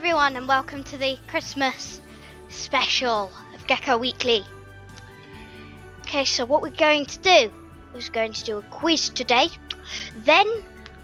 everyone, and welcome to the Christmas special of Gecko Weekly. Okay, so what we're going to do is going to do a quiz today. Then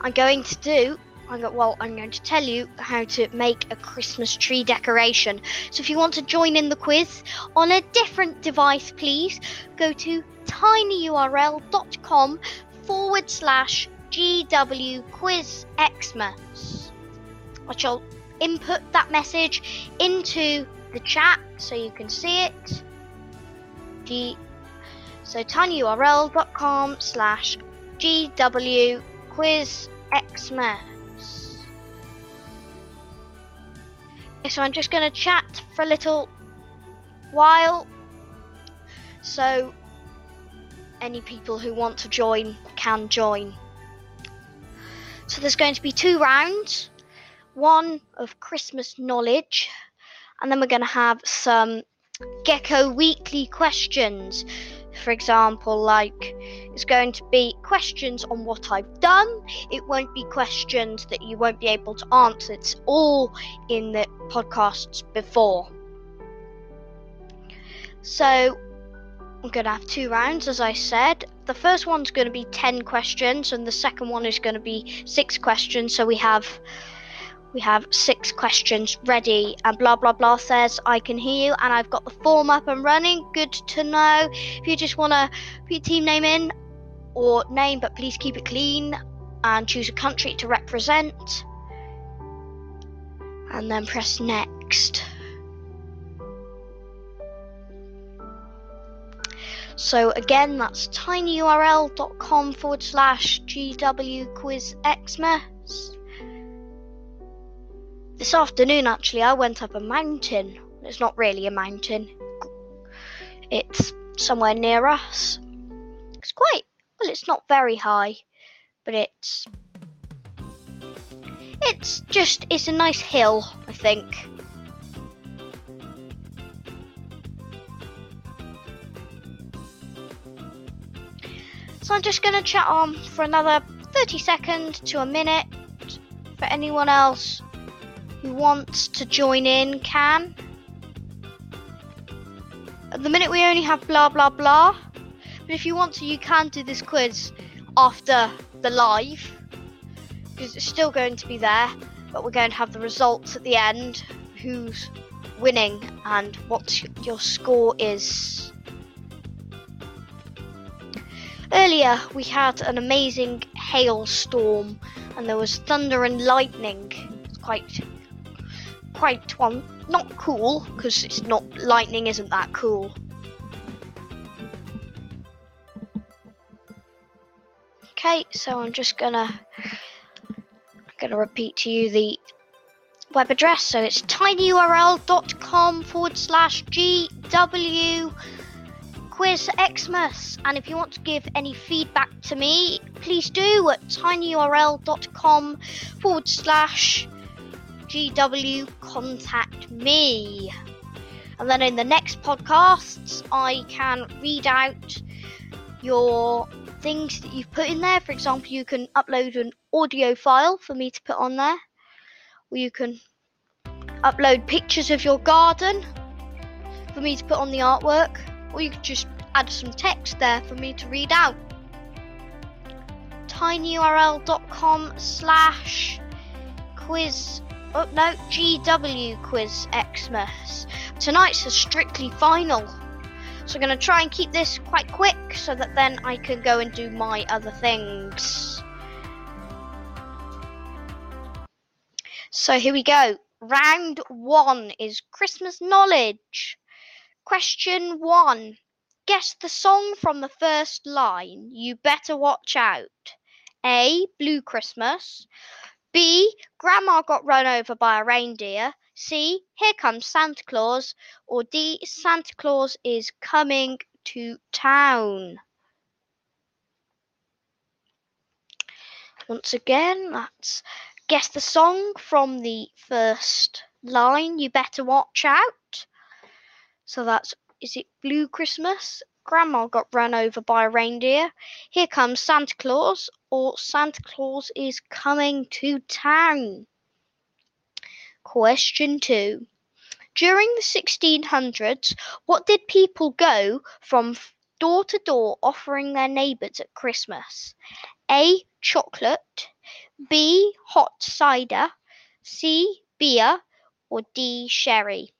I'm going to do, I'm go, well, I'm going to tell you how to make a Christmas tree decoration. So if you want to join in the quiz on a different device, please go to tinyurl.com forward slash GW Quiz Xmas. I shall input that message into the chat so you can see it. G so tinyurl.com slash GW Quiz Xmas. Okay, so I'm just going to chat for a little while. So any people who want to join can join. So there's going to be two rounds one of Christmas knowledge, and then we're going to have some Gecko weekly questions. For example, like it's going to be questions on what I've done. It won't be questions that you won't be able to answer. It's all in the podcasts before. So I'm going to have two rounds, as I said. The first one's going to be 10 questions, and the second one is going to be six questions. So we have we have six questions ready and blah blah blah says i can hear you and i've got the form up and running. Good to know. If you just want to put your team name in or name but please keep it clean and choose a country to represent. And then press next. So again that's tinyurl.com forward slash gw quiz xmas this afternoon, actually, I went up a mountain. It's not really a mountain, it's somewhere near us. It's quite, well, it's not very high, but it's. It's just, it's a nice hill, I think. So I'm just going to chat on for another 30 seconds to a minute for anyone else who wants to join in can. At the minute, we only have blah blah blah. But if you want to, you can do this quiz after the live because it's still going to be there. But we're going to have the results at the end who's winning and what your score is. Earlier, we had an amazing hailstorm and there was thunder and lightning. It's quite quite well, not cool because it's not lightning isn't that cool. Okay, so I'm just gonna I'm gonna repeat to you the web address. So it's tinyurl.com forward slash gw quiz xmas and if you want to give any feedback to me please do at tinyurl.com forward slash GW contact me. And then in the next podcasts, I can read out your things that you've put in there. For example, you can upload an audio file for me to put on there, or you can upload pictures of your garden for me to put on the artwork, or you could just add some text there for me to read out. tinyurl.com slash quiz Oh no, GW Quiz Xmas. Tonight's a strictly final. So I'm going to try and keep this quite quick so that then I can go and do my other things. So here we go. Round one is Christmas knowledge. Question one Guess the song from the first line. You better watch out. A. Blue Christmas. B. Grandma got run over by a reindeer. C. Here comes Santa Claus. Or D. Santa Claus is coming to town. Once again, that's guess the song from the first line. You better watch out. So that's is it Blue Christmas? Grandma got run over by a reindeer. Here comes Santa Claus, or Santa Claus is coming to town. Question 2. During the 1600s, what did people go from door to door offering their neighbours at Christmas? A. Chocolate, B. Hot cider, C. Beer, or D. Sherry?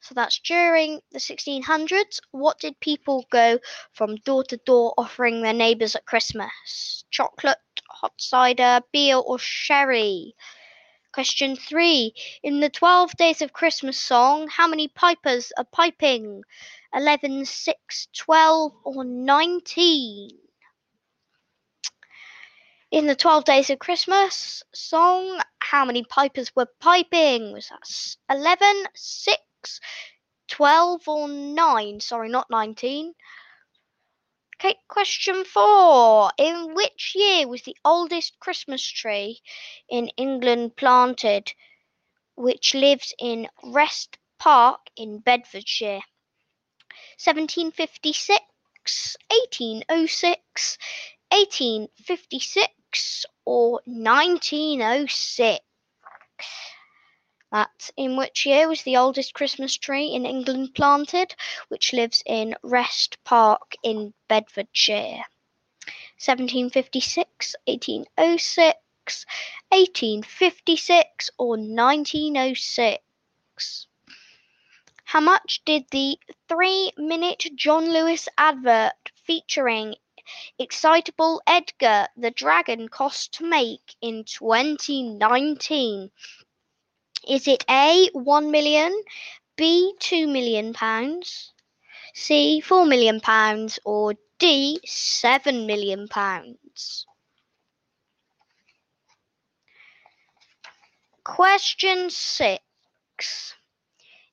So that's during the 1600s. What did people go from door to door offering their neighbours at Christmas? Chocolate, hot cider, beer, or sherry? Question three. In the 12 Days of Christmas song, how many pipers are piping? 11, 6, 12, or 19? In the 12 Days of Christmas song, how many pipers were piping? Was that 11, 6, 12, or 9? Sorry, not 19. Okay, question four. In which year was the oldest Christmas tree in England planted, which lives in Wrest Park in Bedfordshire? 1756, 1806, 1856, or 1906? That in which year was the oldest Christmas tree in England planted, which lives in Wrest Park in Bedfordshire? 1756, 1806, 1856, or 1906? How much did the three minute John Lewis advert featuring excitable Edgar the Dragon cost to make in 2019? Is it A, 1 million, B, 2 million pounds, C, 4 million pounds, or D, 7 million pounds? Question 6.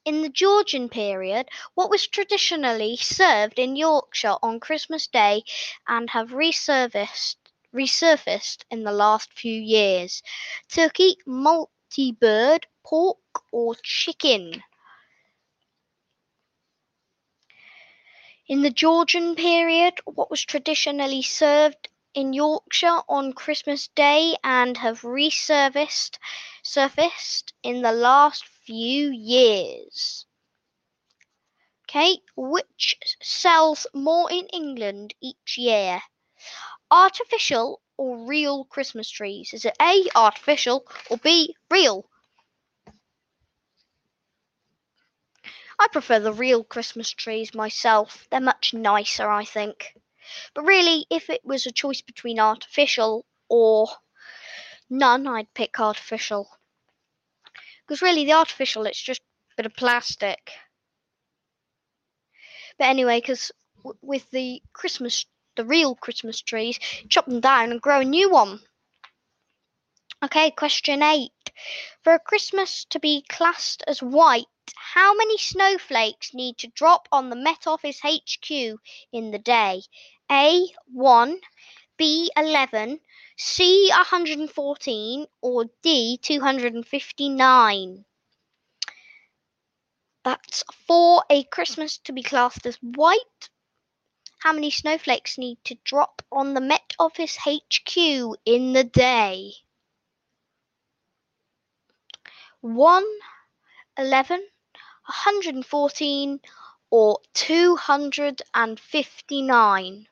In the Georgian period, what was traditionally served in Yorkshire on Christmas Day and have resurfaced, resurfaced in the last few years? Turkey, multi-bird, pork or chicken? In the Georgian period, what was traditionally served in Yorkshire on Christmas Day and have resurfaced surfaced in the last few years? Okay, which sells more in England each year? Artificial or real Christmas trees? Is it A, artificial, or B, real? I prefer the real Christmas trees myself. They're much nicer, I think. But really, if it was a choice between artificial or none, I'd pick artificial. Because really, the artificial, it's just a bit of plastic. But anyway, because w- with the Christmas, the real Christmas trees, chop them down and grow a new one. Okay, question eight. For a Christmas to be classed as white, how many snowflakes need to drop on the Met Office HQ in the day? A. 1, B. 11, C. 114, or D. 259? That's for a Christmas to be classed as white. How many snowflakes need to drop on the Met Office HQ in the day? 1, 11, 114, or 259?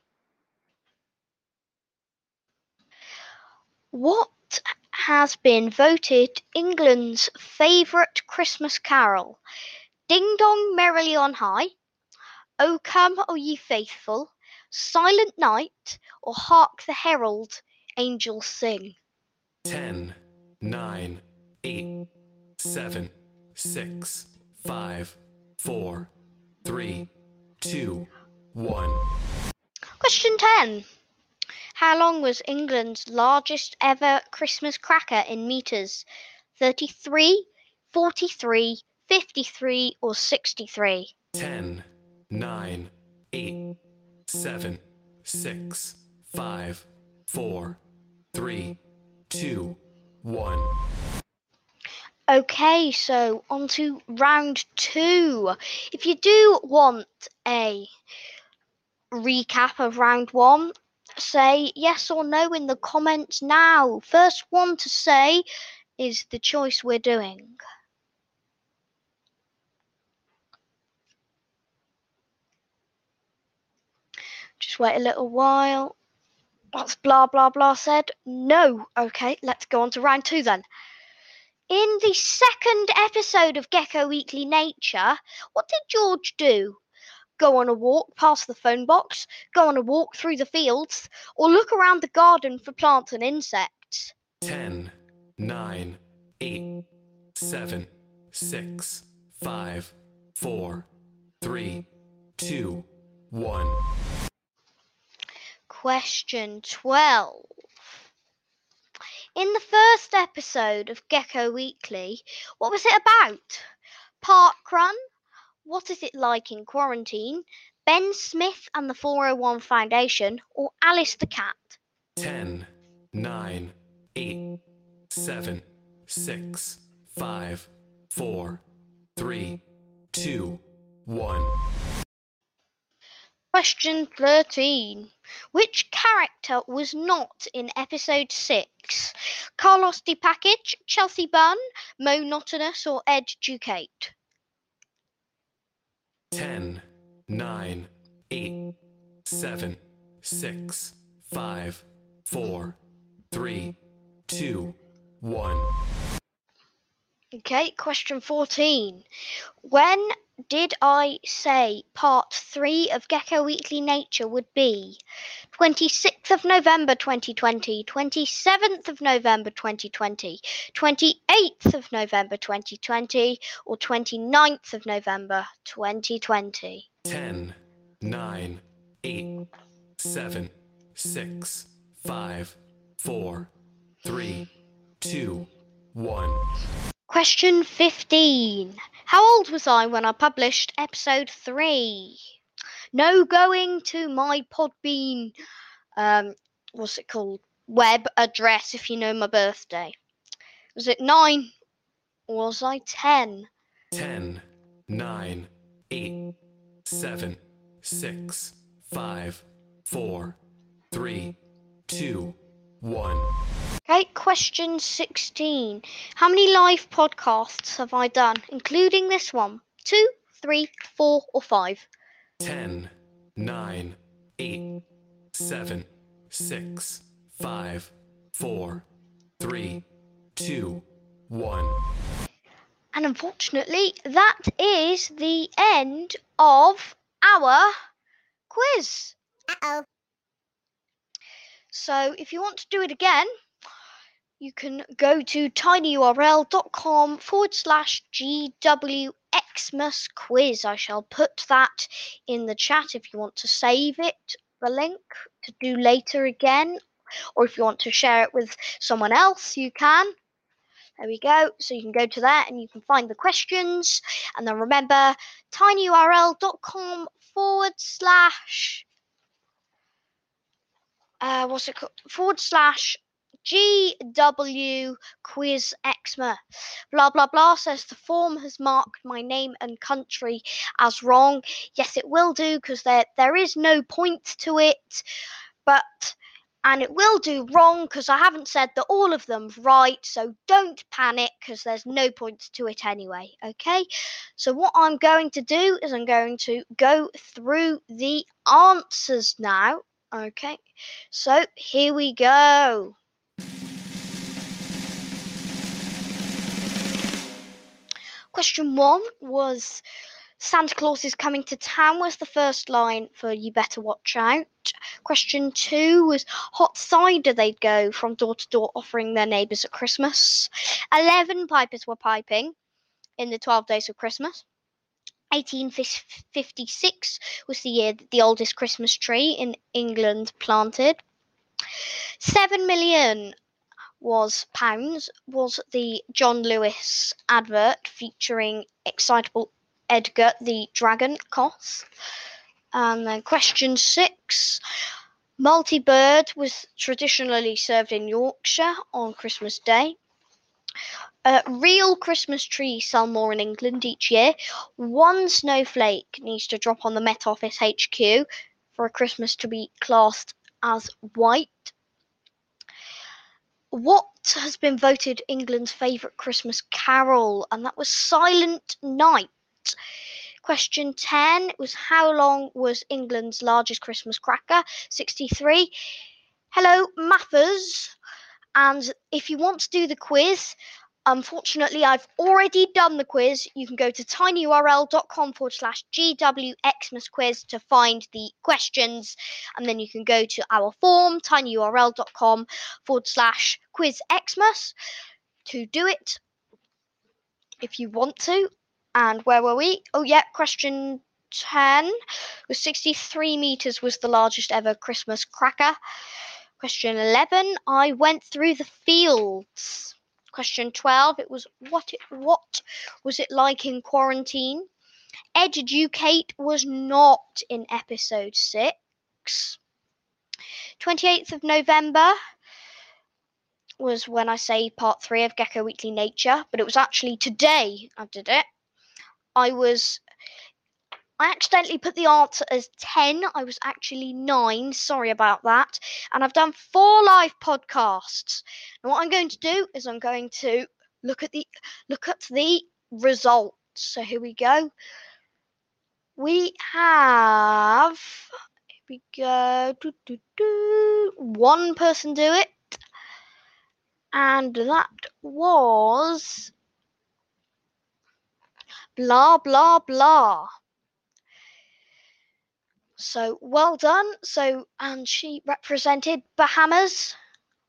What has been voted England's favourite Christmas carol? Ding dong merrily on high, O come, O ye faithful, Silent night, or hark the herald angels sing? 10, 9, 8, 7, 6, 5, 4, 3, 2, 1. Question 10. How long was England's largest ever Christmas cracker in metres? 33, 43, 53, or 63? 10, 9, 8, 7, 6, 5, 4, 3, 2, 1. Okay, so on to round two. If you do want a recap of round one, say yes or no in the comments now. First one to say is the choice we're doing. Just wait a little while. What's blah blah blah said? No. Okay, let's go on to round two then. In the second episode of Gecko Weekly Nature, what did George do? Go on a walk past the phone box, go on a walk through the fields, or look around the garden for plants and insects? 10, 9, 8, 7, 6, 5, 4, 3, 2, 1. Question 12. In the first episode of Gecko Weekly, what was it about? Park run? What is it like in quarantine? Ben Smith and the 401 Foundation, or Alice the Cat? 10, 9, 8, 7, 6, 5, 4, 3, 2, 1. Question 13. Which character was not in episode 6? Carlos D. Package, Chelsea Bunn, Mo Notonus, or Ed Ducate? 10, 9, 8, 7, 6, 5, 4, 3, 2, 1. Okay, question 14. When did I say part 3 of Gecko Weekly Nature would be? 26th of November 2020, 27th of November 2020, 28th of November 2020, or 29th of November 2020? 10, 9, 8, 7, 6, 5, 4, 3, 2, 1. Question 15. How old was I when I published episode 3? No going to my Podbean, um, what's it called? Web address if you know my birthday. Was it 9 was I 10? 10, 9, 8, 7, 6, 5, 4, 3, 2, 1. Okay, question 16. How many live podcasts have I done, including this one? Two, three, four, or five? 10, 9, 8, 7, 6, 5, 4, 3, 2, 1. And unfortunately, that is the end of our quiz. Uh oh. So if you want to do it again, you can go to tinyurl.com forward slash GWXmas quiz. I shall put that in the chat if you want to save it, the link to do later again, or if you want to share it with someone else, you can. There we go. So you can go to that and you can find the questions. And then remember tinyurl.com forward slash uh, what's it called? Forward slash GW Quiz Xma. Blah blah blah says the form has marked my name and country as wrong. Yes, it will do because there there is no point to it, but and it will do wrong because I haven't said that all of them right. So don't panic because there's no points to it anyway. Okay. So what I'm going to do is I'm going to go through the answers now. Okay. So here we go. Question one was Santa Claus is coming to town was the first line for You Better Watch Out. Question two was Hot cider they'd go from door to door offering their neighbours at Christmas. Eleven pipers were piping in the 12 days of Christmas. 1856 was the year that the oldest Christmas tree in England planted. 7 million was pounds was the John Lewis advert featuring excitable Edgar the Dragon cost. And then question six. Multi bird was traditionally served in Yorkshire on Christmas Day. Uh, real Christmas trees sell more in England each year. One snowflake needs to drop on the Met Office HQ for a Christmas to be classed as white. What has been voted England's favourite Christmas carol? And that was Silent Night. Question 10 was How long was England's largest Christmas cracker? 63. Hello, mathers. And if you want to do the quiz, unfortunately, I've already done the quiz. You can go to tinyurl.com forward slash GWXmas quiz to find the questions. And then you can go to our form, tinyurl.com forward slash quiz Xmas to do it if you want to. And where were we? Oh, yeah, question 10 was 63 meters was the largest ever Christmas cracker. Question 11, I went through the fields. Question 12, it was what it, what was it like in quarantine? Educate was not in episode 6. 28th of November was when I say part 3 of Gecko Weekly Nature, but it was actually today I did it. I was I accidentally put the answer as 10. I was actually 9. Sorry about that. And I've done four live podcasts. And what I'm going to do is I'm going to look at the look at the results. So here we go. We have here we go. Do, do, do. One person do it. And that was blah blah blah. So well done. So and she represented Bahamas,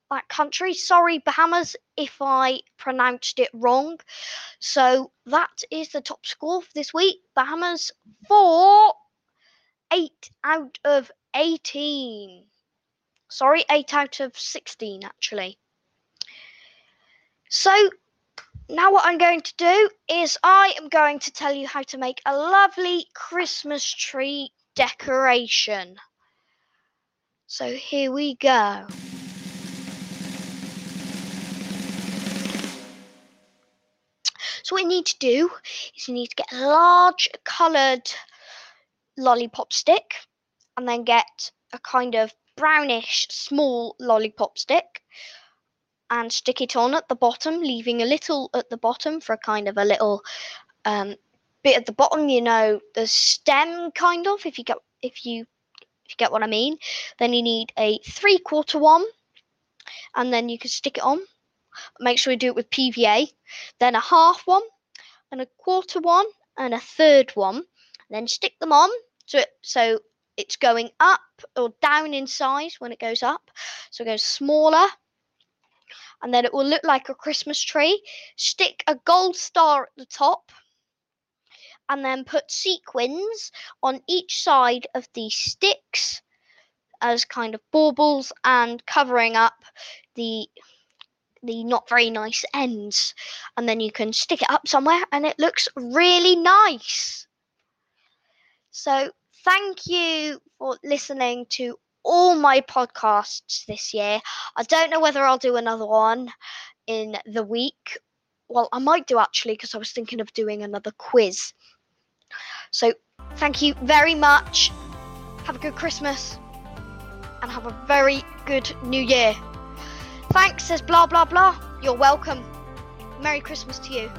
that country. Sorry, Bahamas, if I pronounced it wrong. So that is the top score for this week. Bahamas four, eight out of eighteen. Sorry, eight out of sixteen actually. So now what I'm going to do is I am going to tell you how to make a lovely Christmas tree decoration. So here we go. So what you need to do is you need to get a large coloured lollipop stick and then get a kind of brownish small lollipop stick and stick it on at the bottom, leaving a little at the bottom for a kind of a little um, bit at the bottom. You know, the stem kind of. If you get if you if you get what I mean, then you need a three quarter one, and then you can stick it on. Make sure you do it with PVA. Then a half one, and a quarter one, and a third one. Then stick them on so it, so it's going up or down in size when it goes up. So it goes smaller and then it will look like a Christmas tree. Stick a gold star at the top and then put sequins on each side of the sticks as kind of baubles and covering up the the not very nice ends and then you can stick it up somewhere and it looks really nice so thank you for listening to all my podcasts this year. I don't know whether I'll do another one in the week. Well, I might do actually because I was thinking of doing another quiz. So, thank you very much. Have a good Christmas and have a very good New Year. Thanks, says blah blah blah. You're welcome. Merry Christmas to you.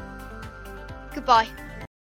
Goodbye.